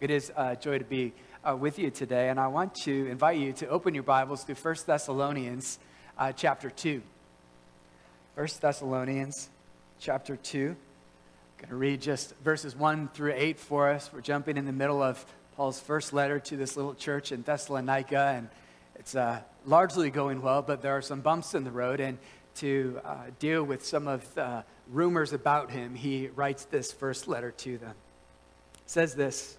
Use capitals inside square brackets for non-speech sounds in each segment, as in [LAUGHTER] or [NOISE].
It is a joy to be uh, with you today, and I want to invite you to open your Bibles to 1 Thessalonians uh, chapter 2. 1 Thessalonians chapter 2. I'm going to read just verses 1 through 8 for us. We're jumping in the middle of Paul's first letter to this little church in Thessalonica, and it's uh, largely going well, but there are some bumps in the road. And to uh, deal with some of the rumors about him, he writes this first letter to them. It says this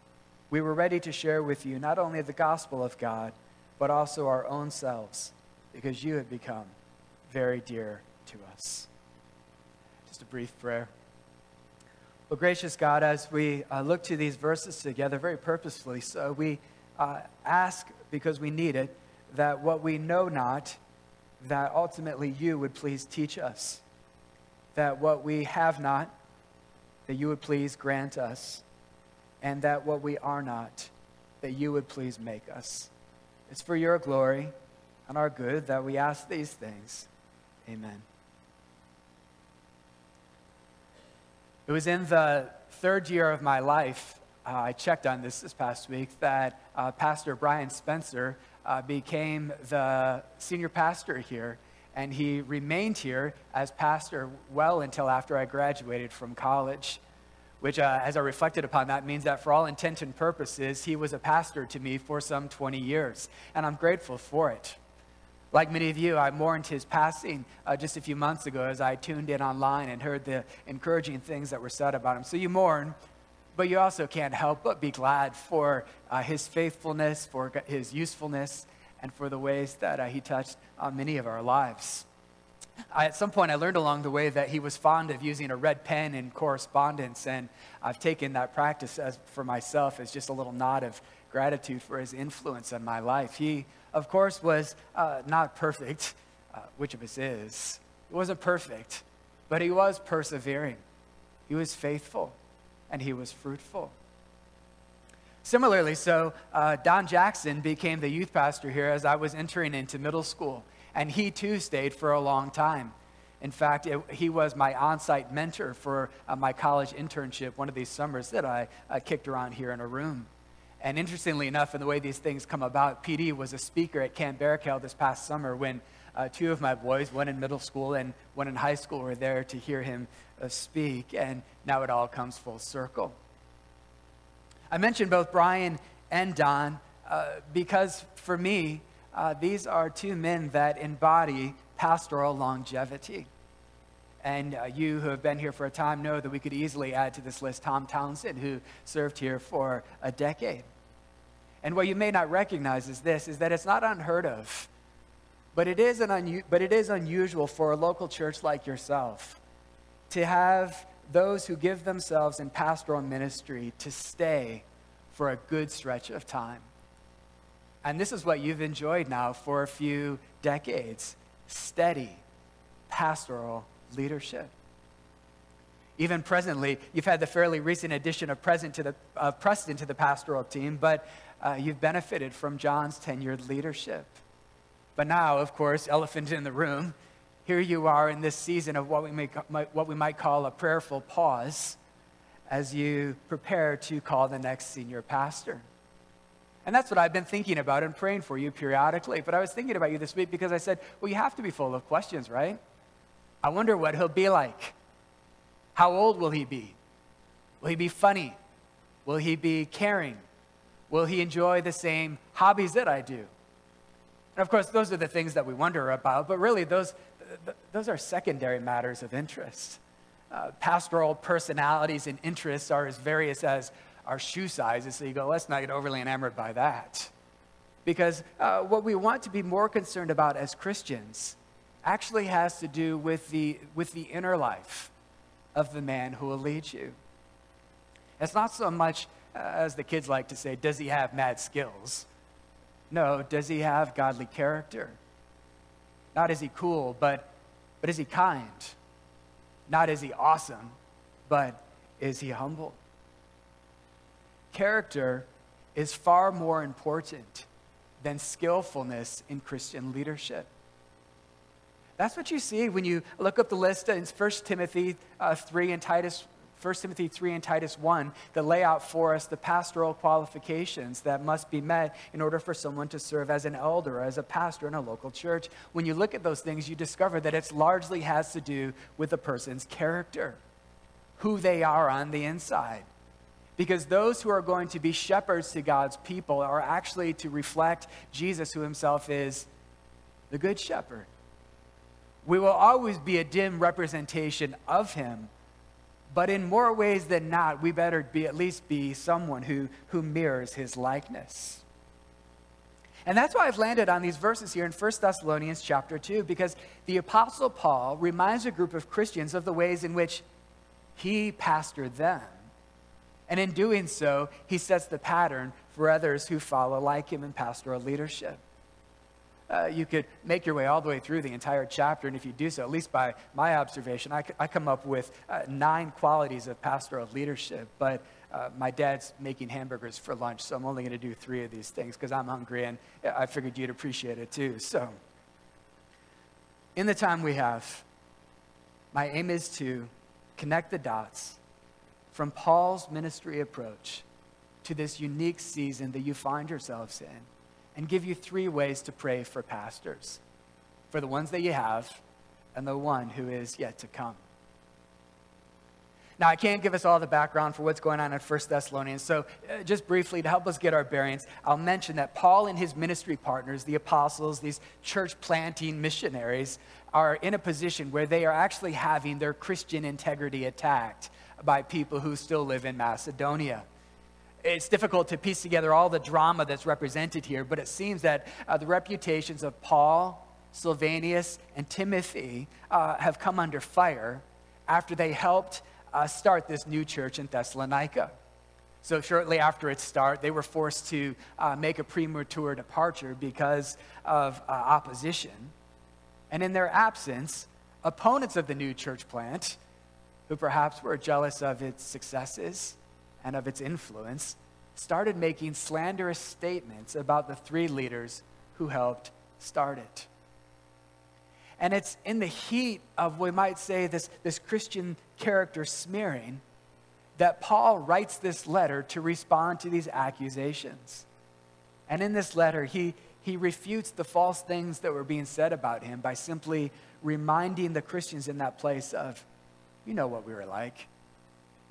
we were ready to share with you not only the gospel of God, but also our own selves, because you have become very dear to us. Just a brief prayer. Well, gracious God, as we uh, look to these verses together very purposefully, so we uh, ask because we need it that what we know not, that ultimately you would please teach us. That what we have not, that you would please grant us. And that what we are not, that you would please make us. It's for your glory and our good that we ask these things. Amen. It was in the third year of my life, uh, I checked on this this past week, that uh, Pastor Brian Spencer uh, became the senior pastor here, and he remained here as pastor well until after I graduated from college. Which, uh, as I reflected upon that, means that for all intent and purposes, he was a pastor to me for some 20 years, and I'm grateful for it. Like many of you, I mourned his passing uh, just a few months ago as I tuned in online and heard the encouraging things that were said about him. So you mourn, but you also can't help but be glad for uh, his faithfulness, for his usefulness, and for the ways that uh, he touched many of our lives. I, at some point, I learned along the way that he was fond of using a red pen in correspondence, and I've taken that practice as, for myself as just a little nod of gratitude for his influence on my life. He, of course, was uh, not perfect, uh, which of us is? He wasn't perfect, but he was persevering. He was faithful and he was fruitful. Similarly, so uh, Don Jackson became the youth pastor here as I was entering into middle school, and he too stayed for a long time. In fact, it, he was my on site mentor for uh, my college internship one of these summers that I uh, kicked around here in a room. And interestingly enough, in the way these things come about, PD was a speaker at Camp Barakel this past summer when uh, two of my boys, one in middle school and one in high school, were there to hear him uh, speak, and now it all comes full circle. I mentioned both Brian and Don uh, because for me, uh, these are two men that embody pastoral longevity. And uh, you who have been here for a time know that we could easily add to this list Tom Townsend, who served here for a decade. And what you may not recognize is this, is that it's not unheard of but it is, an un- but it is unusual for a local church like yourself to have those who give themselves in pastoral ministry to stay for a good stretch of time. And this is what you've enjoyed now for a few decades steady pastoral leadership. Even presently, you've had the fairly recent addition of, Present to the, of Preston to the pastoral team, but uh, you've benefited from John's tenured leadership. But now, of course, elephant in the room, here you are in this season of what we, may, what we might call a prayerful pause as you prepare to call the next senior pastor. And that's what I've been thinking about and praying for you periodically. But I was thinking about you this week because I said, well, you have to be full of questions, right? I wonder what he'll be like. How old will he be? Will he be funny? Will he be caring? Will he enjoy the same hobbies that I do? And of course, those are the things that we wonder about, but really, those, those are secondary matters of interest. Uh, pastoral personalities and interests are as various as our shoe sizes, so you go, let's not get overly enamored by that. Because uh, what we want to be more concerned about as Christians actually has to do with the, with the inner life of the man who will lead you. It's not so much, uh, as the kids like to say, does he have mad skills? No, does he have godly character? Not is he cool, but, but is he kind? Not is he awesome, but is he humble? Character is far more important than skillfulness in Christian leadership. That's what you see when you look up the list in 1 Timothy uh, 3 and Titus 1 Timothy 3 and Titus 1 that lay out for us the pastoral qualifications that must be met in order for someone to serve as an elder as a pastor in a local church. When you look at those things, you discover that it largely has to do with a person's character, who they are on the inside. Because those who are going to be shepherds to God's people are actually to reflect Jesus, who himself is the Good Shepherd. We will always be a dim representation of him, but in more ways than not, we better be at least be someone who, who mirrors his likeness. And that's why I've landed on these verses here in 1 Thessalonians chapter 2, because the Apostle Paul reminds a group of Christians of the ways in which he pastored them. And in doing so, he sets the pattern for others who follow like him in pastoral leadership. Uh, you could make your way all the way through the entire chapter, and if you do so, at least by my observation, I, I come up with uh, nine qualities of pastoral leadership. But uh, my dad's making hamburgers for lunch, so I'm only going to do three of these things because I'm hungry, and I figured you'd appreciate it too. So, in the time we have, my aim is to connect the dots from Paul's ministry approach to this unique season that you find yourselves in and give you three ways to pray for pastors for the ones that you have and the one who is yet to come. Now, I can't give us all the background for what's going on in 1 Thessalonians, so uh, just briefly to help us get our bearings, I'll mention that Paul and his ministry partners, the apostles, these church planting missionaries, are in a position where they are actually having their Christian integrity attacked by people who still live in Macedonia it's difficult to piece together all the drama that's represented here, but it seems that uh, the reputations of Paul, Silvanus, and Timothy uh, have come under fire after they helped uh, start this new church in Thessalonica. So, shortly after its start, they were forced to uh, make a premature departure because of uh, opposition. And in their absence, opponents of the new church plant, who perhaps were jealous of its successes, and of its influence, started making slanderous statements about the three leaders who helped start it. And it's in the heat of, we might say, this, this Christian character smearing that Paul writes this letter to respond to these accusations. And in this letter, he, he refutes the false things that were being said about him by simply reminding the Christians in that place of, you know what we were like.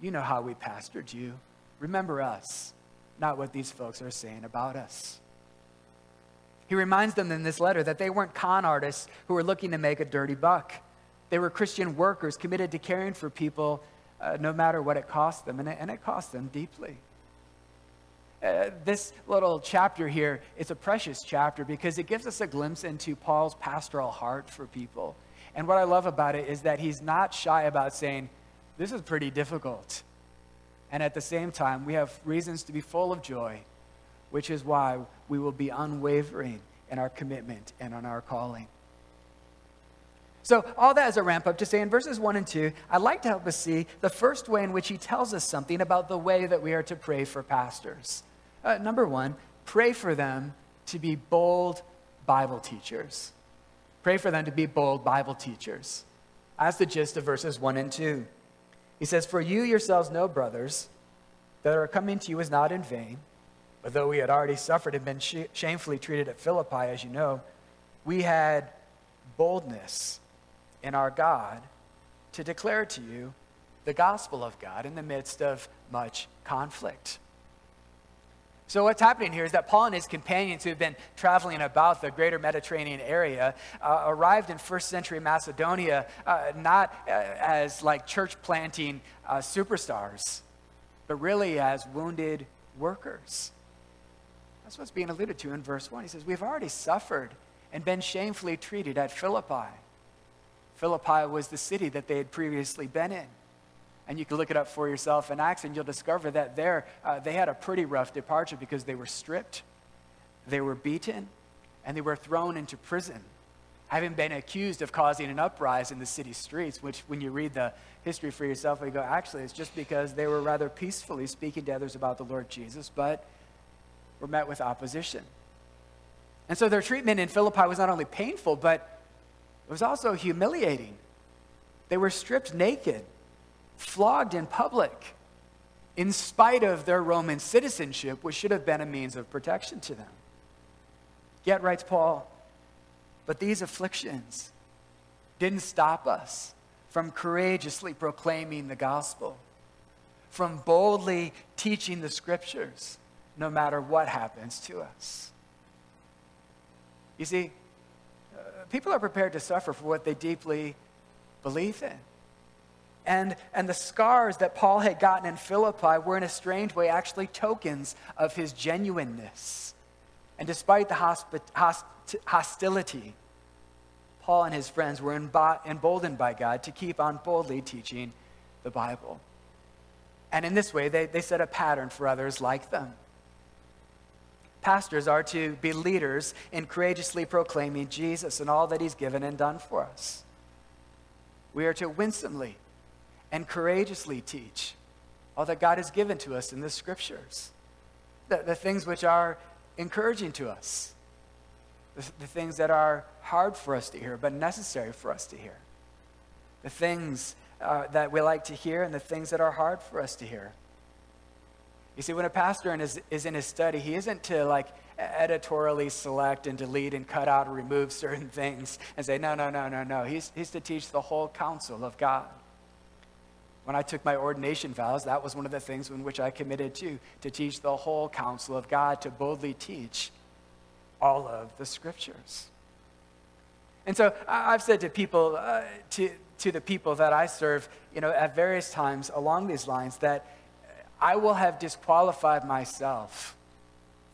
You know how we pastored you. Remember us, not what these folks are saying about us. He reminds them in this letter that they weren't con artists who were looking to make a dirty buck. They were Christian workers committed to caring for people uh, no matter what it cost them, and it, and it cost them deeply. Uh, this little chapter here is a precious chapter because it gives us a glimpse into Paul's pastoral heart for people. And what I love about it is that he's not shy about saying, This is pretty difficult. And at the same time, we have reasons to be full of joy, which is why we will be unwavering in our commitment and on our calling. So, all that is a ramp up to say in verses 1 and 2, I'd like to help us see the first way in which he tells us something about the way that we are to pray for pastors. Uh, number one, pray for them to be bold Bible teachers. Pray for them to be bold Bible teachers. That's the gist of verses 1 and 2. He says, For you yourselves know, brothers, that our coming to you is not in vain. But though we had already suffered and been sh- shamefully treated at Philippi, as you know, we had boldness in our God to declare to you the gospel of God in the midst of much conflict. So, what's happening here is that Paul and his companions, who have been traveling about the greater Mediterranean area, uh, arrived in first century Macedonia uh, not uh, as like church planting uh, superstars, but really as wounded workers. That's what's being alluded to in verse 1. He says, We've already suffered and been shamefully treated at Philippi. Philippi was the city that they had previously been in. And you can look it up for yourself in Acts, and you'll discover that there uh, they had a pretty rough departure because they were stripped, they were beaten, and they were thrown into prison, having been accused of causing an uprising in the city streets. Which, when you read the history for yourself, you go, actually, it's just because they were rather peacefully speaking to others about the Lord Jesus, but were met with opposition. And so their treatment in Philippi was not only painful, but it was also humiliating. They were stripped naked flogged in public in spite of their Roman citizenship, which should have been a means of protection to them. Yet, writes Paul, but these afflictions didn't stop us from courageously proclaiming the gospel, from boldly teaching the scriptures, no matter what happens to us. You see, uh, people are prepared to suffer for what they deeply believe in. And, and the scars that Paul had gotten in Philippi were, in a strange way, actually tokens of his genuineness. And despite the hospi- host- hostility, Paul and his friends were emboldened by God to keep on boldly teaching the Bible. And in this way, they, they set a pattern for others like them. Pastors are to be leaders in courageously proclaiming Jesus and all that he's given and done for us. We are to winsomely and courageously teach all that God has given to us in the scriptures, the, the things which are encouraging to us, the, the things that are hard for us to hear but necessary for us to hear, the things uh, that we like to hear and the things that are hard for us to hear. You see, when a pastor in his, is in his study, he isn't to like editorially select and delete and cut out or remove certain things and say, no, no, no, no, no. He's, he's to teach the whole counsel of God. When I took my ordination vows, that was one of the things in which I committed to, to teach the whole counsel of God, to boldly teach all of the scriptures. And so I've said to people, uh, to, to the people that I serve, you know, at various times along these lines, that I will have disqualified myself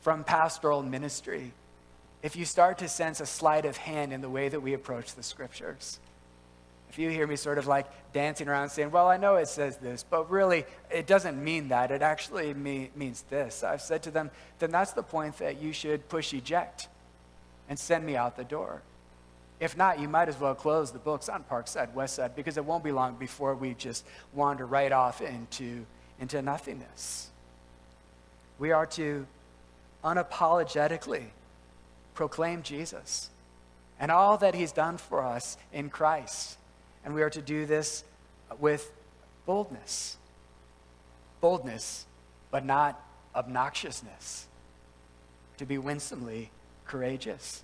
from pastoral ministry if you start to sense a sleight of hand in the way that we approach the scriptures. If you hear me sort of like dancing around saying, well, I know it says this, but really it doesn't mean that. It actually means this. I've said to them, then that's the point that you should push eject and send me out the door. If not, you might as well close the books on Parkside, Westside, because it won't be long before we just wander right off into, into nothingness. We are to unapologetically proclaim Jesus and all that he's done for us in Christ and we are to do this with boldness. Boldness, but not obnoxiousness. To be winsomely courageous.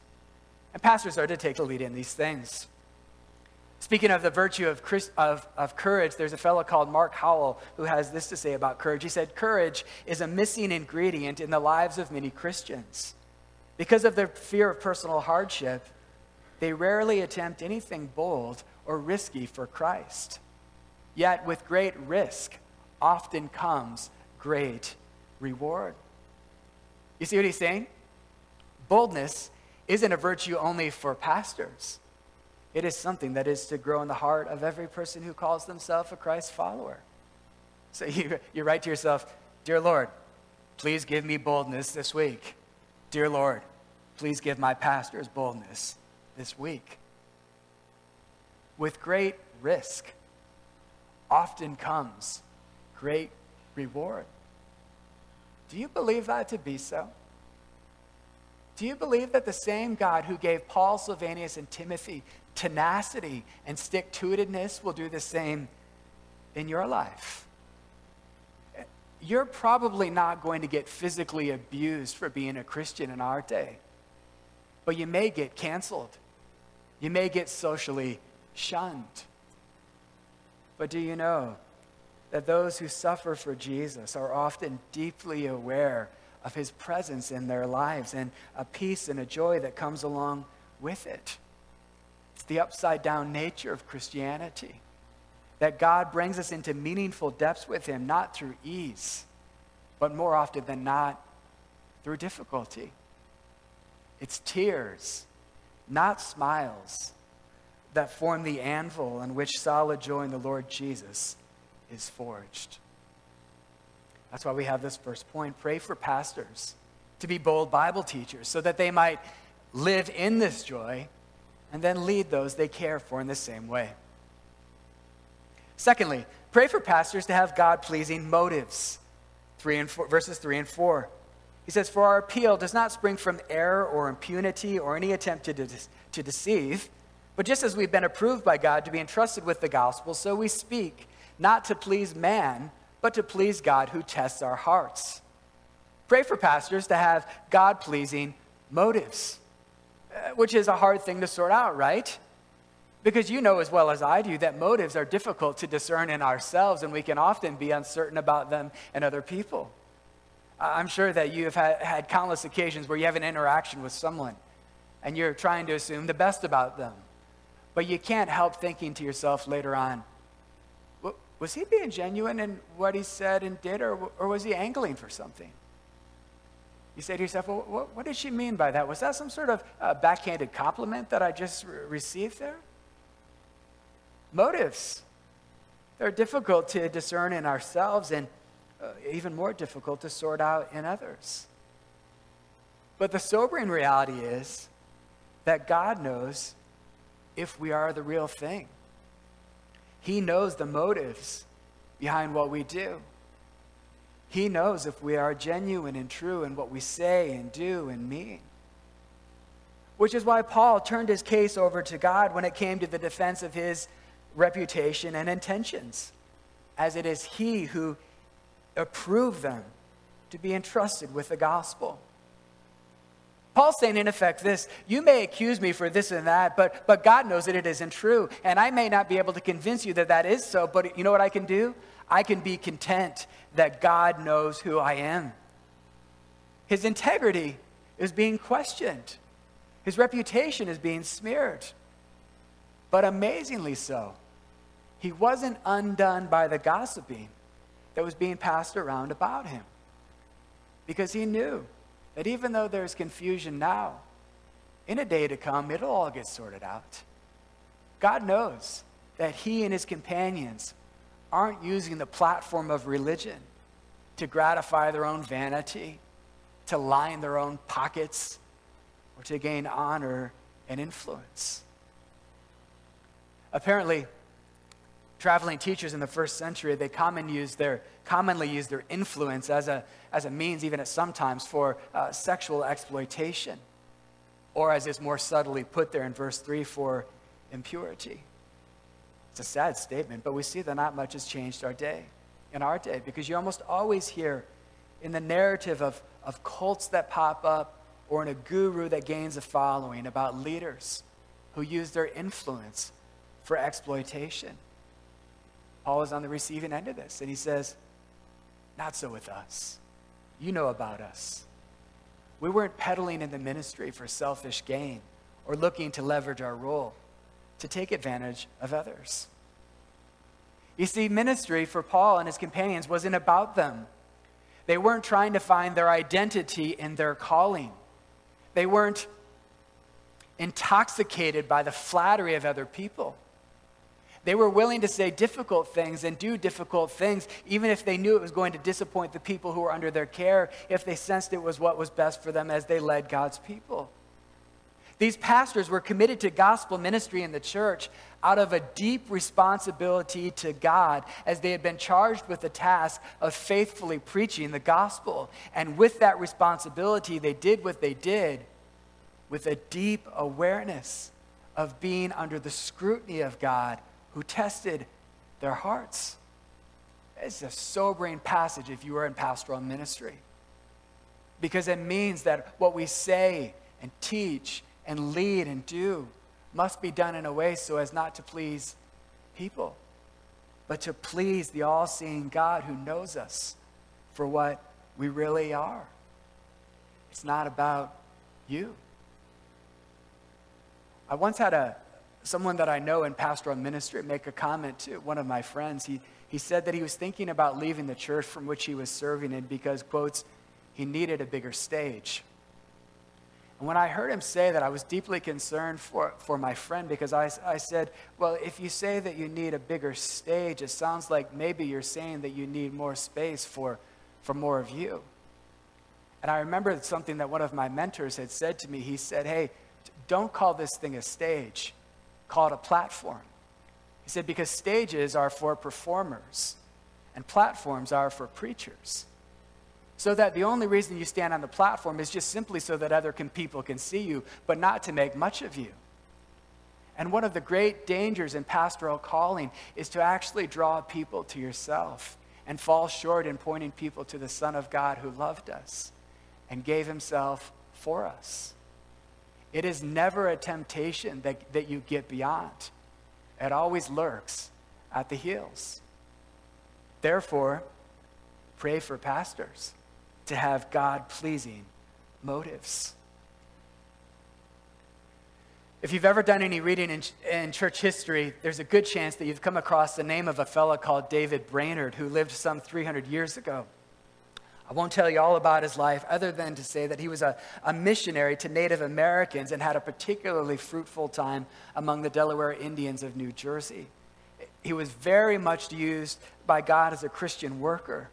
And pastors are to take the lead in these things. Speaking of the virtue of, of, of, courage, there's a fellow called Mark Howell who has this to say about courage. He said, Courage is a missing ingredient in the lives of many Christians. Because of their fear of personal hardship, they rarely attempt anything bold or risky for Christ. Yet, with great risk often comes great reward. You see what he's saying? Boldness isn't a virtue only for pastors. It is something that is to grow in the heart of every person who calls themselves a Christ follower. So [LAUGHS] you, you write to yourself, Dear Lord, please give me boldness this week. Dear Lord, please give my pastors boldness this week with great risk often comes great reward. Do you believe that to be so? Do you believe that the same God who gave Paul, Silvanus, and Timothy tenacity and stick to itiveness will do the same in your life? You're probably not going to get physically abused for being a Christian in our day, but you may get canceled. You may get socially shunned. But do you know that those who suffer for Jesus are often deeply aware of his presence in their lives and a peace and a joy that comes along with it. It's the upside down nature of Christianity that God brings us into meaningful depths with him, not through ease, but more often than not, through difficulty. It's tears, not smiles, that form the anvil on which solid joy in the Lord Jesus is forged. That's why we have this first point. Pray for pastors to be bold Bible teachers so that they might live in this joy and then lead those they care for in the same way. Secondly, pray for pastors to have God pleasing motives. Three and four, verses 3 and 4. He says, For our appeal does not spring from error or impunity or any attempt to, de- to deceive, but just as we've been approved by God to be entrusted with the gospel, so we speak, not to please man, but to please God who tests our hearts. Pray for pastors to have God pleasing motives, uh, which is a hard thing to sort out, right? Because you know as well as I do that motives are difficult to discern in ourselves, and we can often be uncertain about them in other people. I'm sure that you have had, had countless occasions where you have an interaction with someone and you're trying to assume the best about them. But you can't help thinking to yourself later on, was he being genuine in what he said and did, or, or was he angling for something? You say to yourself, well, what, what did she mean by that? Was that some sort of uh, backhanded compliment that I just re- received there? Motives. They're difficult to discern in ourselves and Uh, even more difficult to sort out in others. But the sobering reality is that God knows if we are the real thing. He knows the motives behind what we do. He knows if we are genuine and true in what we say and do and mean. Which is why Paul turned his case over to God when it came to the defense of his reputation and intentions, as it is He who approved them to be entrusted with the gospel. Paul's saying, in effect, this you may accuse me for this and that, but, but God knows that it isn't true. And I may not be able to convince you that that is so, but you know what I can do? I can be content that God knows who I am. His integrity is being questioned, his reputation is being smeared. But amazingly so, he wasn't undone by the gossiping that was being passed around about him because he knew that even though there's confusion now, in a day to come, it'll all get sorted out. God knows that he and his companions aren't using the platform of religion to gratify their own vanity, to line their own pockets, or to gain honor and influence. Apparently, traveling teachers in the first century, they common used their, commonly used their influence as a, as a means, even at sometimes, for uh, sexual exploitation. Or, as is more subtly put there in verse 3, for impurity. It's a sad statement, but we see that not much has changed our day, in our day, because you almost always hear in the narrative of, of cults that pop up or in a guru that gains a following about leaders who use their influence for exploitation. Paul is on the receiving end of this, and he says, Not so with us. You know about us. We weren't peddling in the ministry for selfish gain or looking to leverage our role to take advantage of others. You see, ministry for Paul and his companions wasn't about them. They weren't trying to find their identity in their calling. They weren't intoxicated by the flattery of other people. They were willing to say difficult things and do difficult things, even if they knew it was going to disappoint the people who were under their care, if they sensed it was what was best for them as they led God's people. These pastors were committed to gospel ministry in the church out of a deep responsibility to God as they had been charged with the task of faithfully preaching the gospel. And with that responsibility, they did what they did with a deep awareness of being under the scrutiny of God who tested their hearts. It's a sobering passage if you are in pastoral ministry because it means that what we say and teach and lead and do must be done in a way so as not to please people, but to please the all seeing God who knows us for what we really are. It's not about you. I once had a, someone that I know in pastoral ministry make a comment to one of my friends. He, he said that he was thinking about leaving the church from which he was serving in because, quotes, he needed a bigger stage. And when I heard him say that, I was deeply concerned for, for my friend because I, I said, Well, if you say that you need a bigger stage, it sounds like maybe you're saying that you need more space for, for more of you. And I remember something that one of my mentors had said to me. He said, Hey, don't call this thing a stage, call it a platform. He said, because stages are for performers and platforms are for preachers. So that the only reason you stand on the platform is just simply so that other can, people can see you, but not to make much of you. And one of the great dangers in pastoral calling is to actually draw people to yourself and fall short in pointing people to the Son of God who loved us and gave himself for us. It is never a temptation that, that you get beyond, it always lurks at the heels. Therefore, pray for pastors to have God pleasing motives. If you've ever done any reading in, in, church history, there's a good chance that you've come across the name of a fellow called David Brainerd who lived some 300 years ago. I won't tell you all about his life other than to say that he was a, a missionary to Native Americans and had a particularly fruitful time among the Delaware Indians of New Jersey. He was very much used by God as a Christian worker,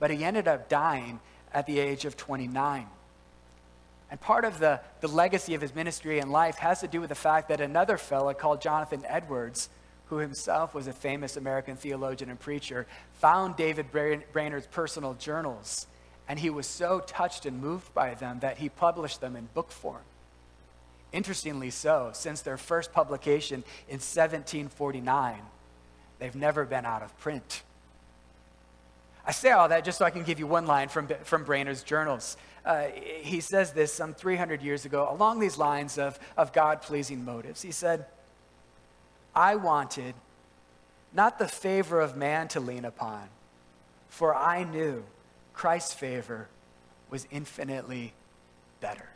but he ended up dying at the age of 29. And part of the, the legacy of his ministry and life has to do with the fact that another fellow called Jonathan Edwards who himself was a famous American theologian and preacher, found David Brainerd's personal journals, and he was so touched and moved by them that he published them in book form. Interestingly so, since their first publication in 1749, they've never been out of print. I say all that just so I can give you one line from, from Brainerd's journals. Uh, he says this some 300 years ago along these lines of, of God pleasing motives. He said, I wanted not the favor of man to lean upon, for I knew Christ's favor was infinitely better.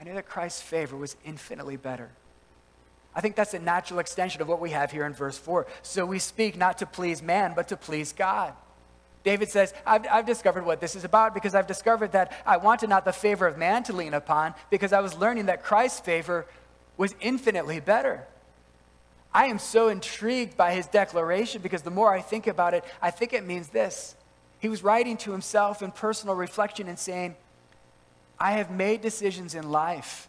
I knew that Christ's favor was infinitely better. I think that's a natural extension of what we have here in verse 4. So we speak not to please man, but to please God. David says, I've, I've, discovered what this is about because I've discovered that I wanted not the favor of man to lean upon because I was learning that Christ's favor was infinitely better. I am so intrigued by his declaration because the more I think about it, I think it means this. He was writing to himself in personal reflection and saying, I have made decisions in life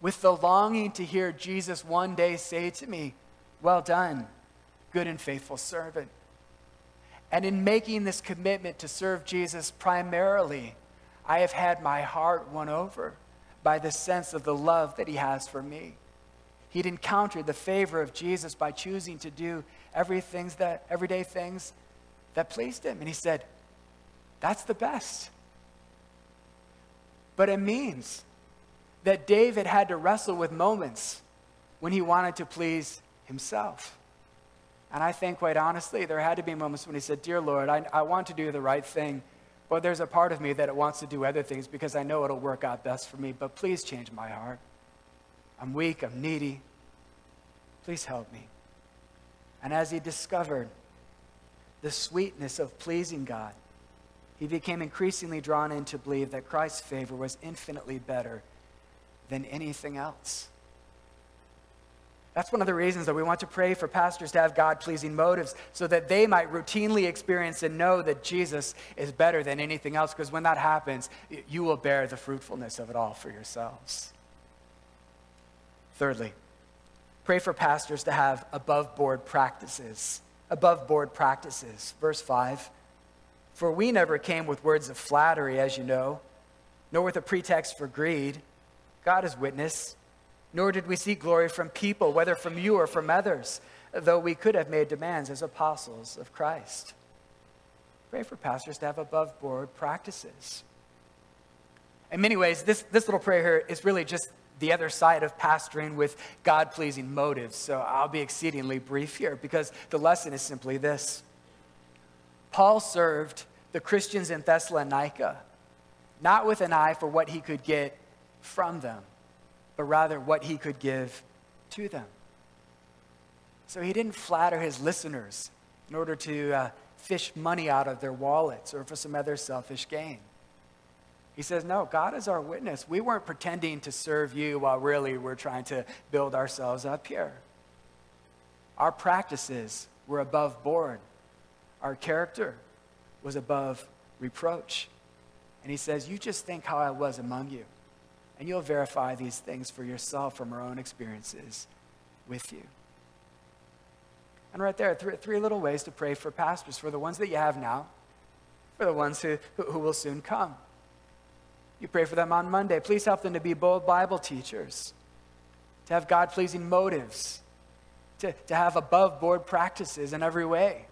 with the longing to hear Jesus one day say to me, Well done, good and faithful servant. And in making this commitment to serve Jesus primarily, I have had my heart won over by the sense of the love that he has for me. He'd encountered the favor of Jesus by choosing to do everything that, everyday things that pleased him. And he said, That's the best. But it means that David had to wrestle with moments when he wanted to please himself. And I think, quite honestly, there had to be moments when he said, Dear Lord, I, I want to do the right thing, but there's a part of me that it wants to do other things because I know it'll work out best for me, but please change my heart. I'm weak, I'm needy. Please help me. And as he discovered the sweetness of pleasing God, he became increasingly drawn in to believe that Christ's favor was infinitely better than anything else. That's one of the reasons that we want to pray for pastors to have God pleasing motives so that they might routinely experience and know that Jesus is better than anything else. Because when that happens, you will bear the fruitfulness of it all for yourselves. Thirdly, pray for pastors to have above board practices. Above board practices. Verse 5 For we never came with words of flattery, as you know, nor with a pretext for greed. God is witness. Nor did we seek glory from people, whether from you or from others, though we could have made demands as apostles of Christ. Pray for pastors to have above board practices. In many ways, this, this little prayer here is really just the other side of pastoring with God pleasing motives. So I'll be exceedingly brief here because the lesson is simply this Paul served the Christians in Thessalonica not with an eye for what he could get from them, but rather what he could give to them. So he didn't flatter his listeners in order to uh, fish money out of their wallets or for some other selfish gain. He says, No, God is our witness. We weren't pretending to serve you while really we're trying to build ourselves up here. Our practices were above board, our character was above reproach. And he says, You just think how I was among you, and you'll verify these things for yourself from our own experiences with you. And right there, three, three little ways to pray for pastors for the ones that you have now, for the ones who, who, who will soon come. You pray for them on Monday. Please help them to be bold Bible teachers, to have God pleasing motives, to, to have above board practices in every way.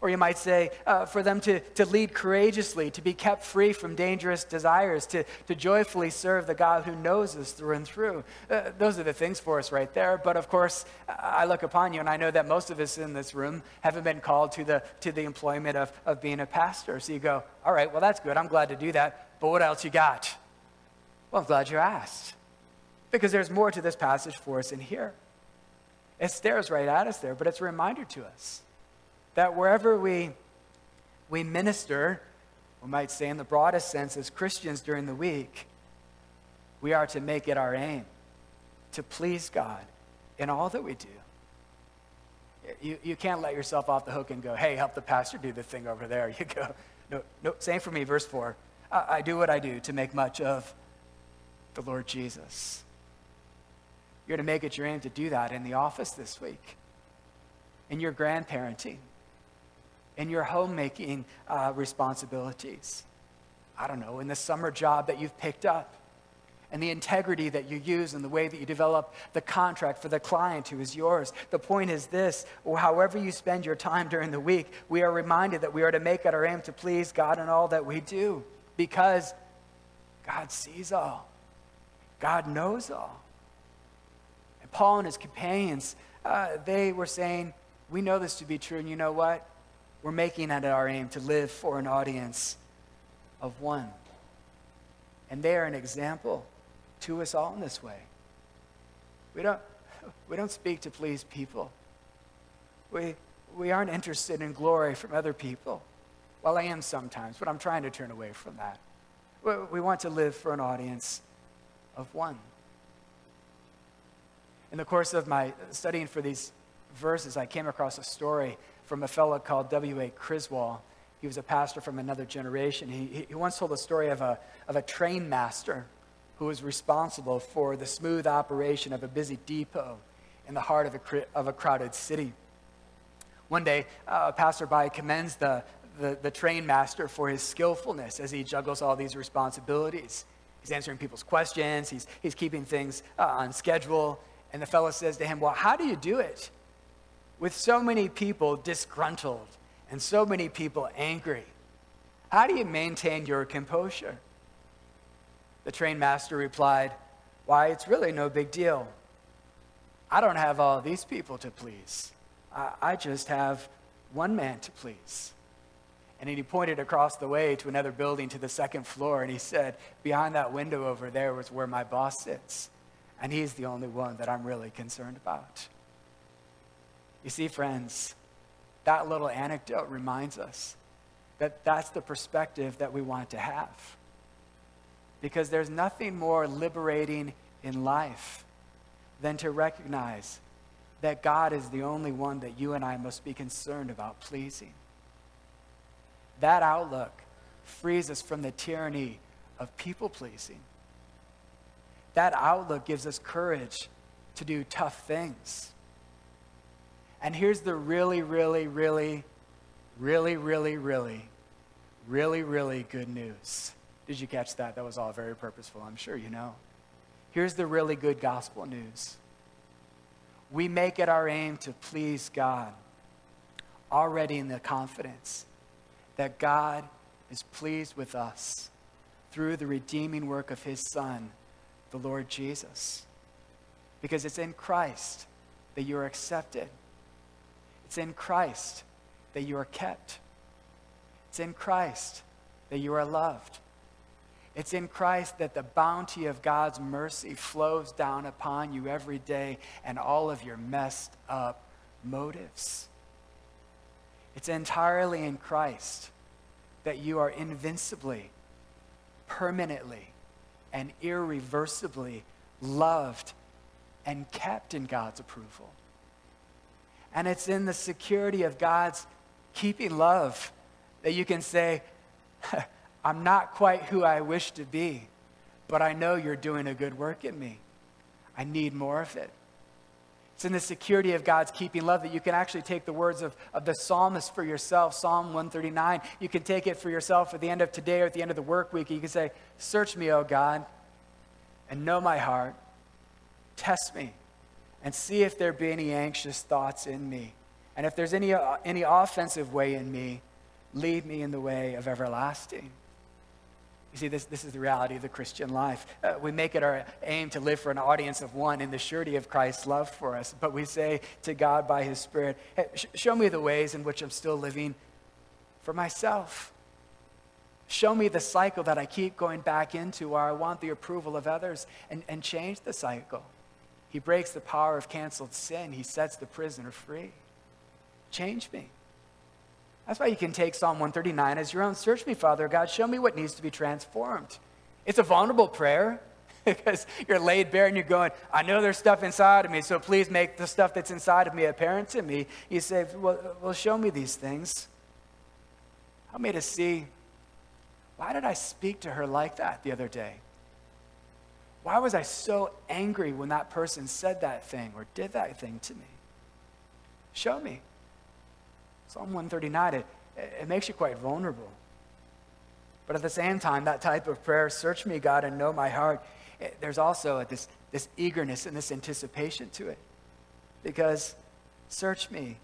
Or you might say, uh, for them to, to lead courageously, to be kept free from dangerous desires, to, to joyfully serve the God who knows us through and through. Uh, those are the things for us right there. But of course, I look upon you, and I know that most of us in this room haven't been called to the, to the employment of, of being a pastor. So you go, all right, well, that's good. I'm glad to do that. But what else you got? Well, I'm glad you asked. Because there's more to this passage for us in here. It stares right at us there, but it's a reminder to us that wherever we, we minister, we might say in the broadest sense as Christians during the week, we are to make it our aim to please God in all that we do. You, you can't let yourself off the hook and go, hey, help the pastor do the thing over there. [LAUGHS] You go, no, no, same for me, verse 4. I, I do what I do to make much of the Lord Jesus. You're to make it your aim to do that in the office this week, in your grandparenting, in your homemaking uh, responsibilities. I don't know, in the summer job that you've picked up, and the integrity that you use and the way that you develop the contract for the client who is yours. The point is this however you spend your time during the week, we are reminded that we are to make it our aim to please God in all that we do because God sees all, God knows all. And Paul and his companions, uh, they were saying, We know this to be true, and you know what? we're making it our aim to live for an audience of one. And they are an example to us all in this way. We don't, [LAUGHS] we don't speak to please people. We, we aren't interested in glory from other people. Well, I am sometimes, but I'm trying to turn away from that. We, want to live for an audience of one. In the course of my studying for these verses, I came across a story from a fellow called W.A. Criswell. He was a pastor from another generation. He, he once told a story of a, of a train master who was responsible for the smooth operation of a busy depot in the heart of a, of a crowded city. One day, a passerby commends the, the, the train master for his skillfulness as he juggles all these responsibilities. He's answering people's questions, he's, he's keeping things uh, on schedule. And the fellow says to him, Well, how do you do it? with so many people disgruntled and so many people angry? How do you maintain your composure? The train master replied, Why, it's really no big deal. I don't have all these people to please. I, I just have one man to please. And he pointed across the way to another building to the second floor, and he said, Behind that window over there was where my boss sits. And he's the only one that I'm really concerned about. You see, friends, that little anecdote reminds us that that's the perspective that we want to have. Because there's nothing more liberating in life than to recognize that God is the only one that you and I must be concerned about pleasing. That outlook frees us from the tyranny of people pleasing. That outlook gives us courage to do tough things. And here's the really, really, really, really, really, really, really, really good news. Did you catch that? That was all very purposeful, I'm sure you know. Here's the really good gospel news we make it our aim to please God, already in the confidence that God is pleased with us through the redeeming work of his Son, the Lord Jesus. Because it's in Christ that you're accepted it's in Christ that you are kept. It's in Christ that you are loved. It's in Christ that the bounty of God's mercy flows down upon you every day and all of your messed up motives. It's entirely in Christ that you are invincibly, permanently, and irreversibly loved and kept in God's approval. And it's in the security of God's keeping love that you can say, [LAUGHS] I'm not quite who I wish to be, but I know you're doing a good work in me. I need more of it. It's in the security of God's keeping love that you can actually take the words of, of the psalmist for yourself, Psalm 139. You can take it for yourself at the end of today or at the end of the work week. You can say, Search me, O God, and know my heart. Test me and see if there be any anxious thoughts in me. And if there's any, uh, any offensive way in me, lead me in the way of everlasting. You see, this, this is the reality of the Christian life. Uh, we make it our aim to live for an audience of one in the surety of Christ's love for us. But we say to God by His Spirit, hey, sh- show me the ways in which I'm still living for myself. Show me the cycle that I keep going back into where I want the approval of others and, and change the cycle. He breaks the power of canceled sin, He sets the prisoner free. Change me. That's why you can take Psalm 139 as your own. Search me, Father God. Show me what needs to be transformed. It's a vulnerable prayer [LAUGHS] because you're laid bare and you're going, I know there's stuff inside of me, so please make the stuff that's inside of me apparent to me. You say, Well, well show me these things. Help me to see why did I speak to her like that the other day? Why was I so angry when that person said that thing or did that thing to me? Show me. Psalm 139, it, it makes you quite vulnerable. But at the same time, that type of prayer, search me, God, and know my heart, it, there's also this, this eagerness and this anticipation to it. Because search me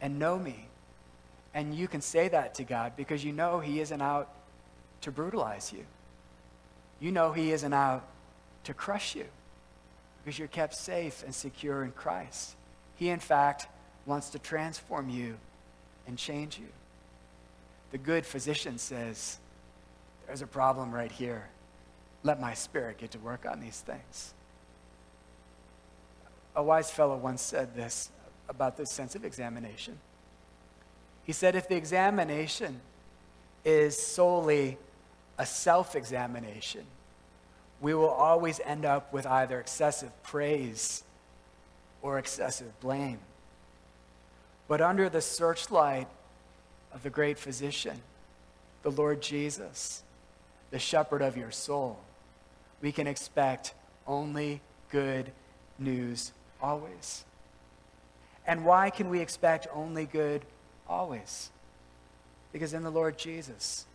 and know me. And you can say that to God because you know He isn't out to brutalize you. You know He isn't out to crush you because you're kept safe and secure in Christ. He, in fact, wants to transform you and change you. The good physician says, There's a problem right here. Let my spirit get to work on these things. A wise fellow once said this about this sense of examination. He said, If the examination is solely a self examination, we will always end up with either excessive praise or excessive blame. But under the searchlight of the great physician, the Lord Jesus, the shepherd of your soul, we can expect only good news always. And why can we expect only good always? Because in the Lord Jesus,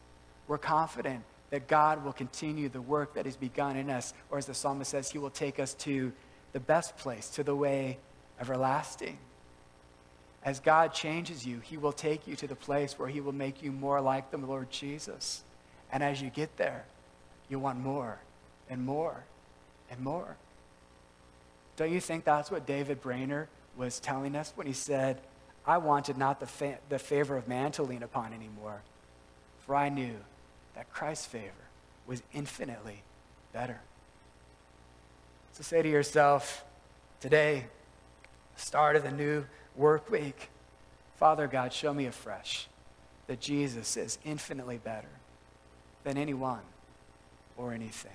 we're confident that God will continue the work that has begun in us, or as the psalmist says, He will take us to the best place, to the way everlasting. As God changes you, He will take you to the place where He will make you more like the Lord Jesus. And as you get there, you want more and more and more. Don't you think that's what David Brainerd was telling us when he said, I wanted not the, fa- the favor of man to lean upon anymore, for I knew that Christ's favor was infinitely better. So say to yourself, today, start of the new work week. Father God, show me afresh that Jesus is infinitely better than anyone or anything.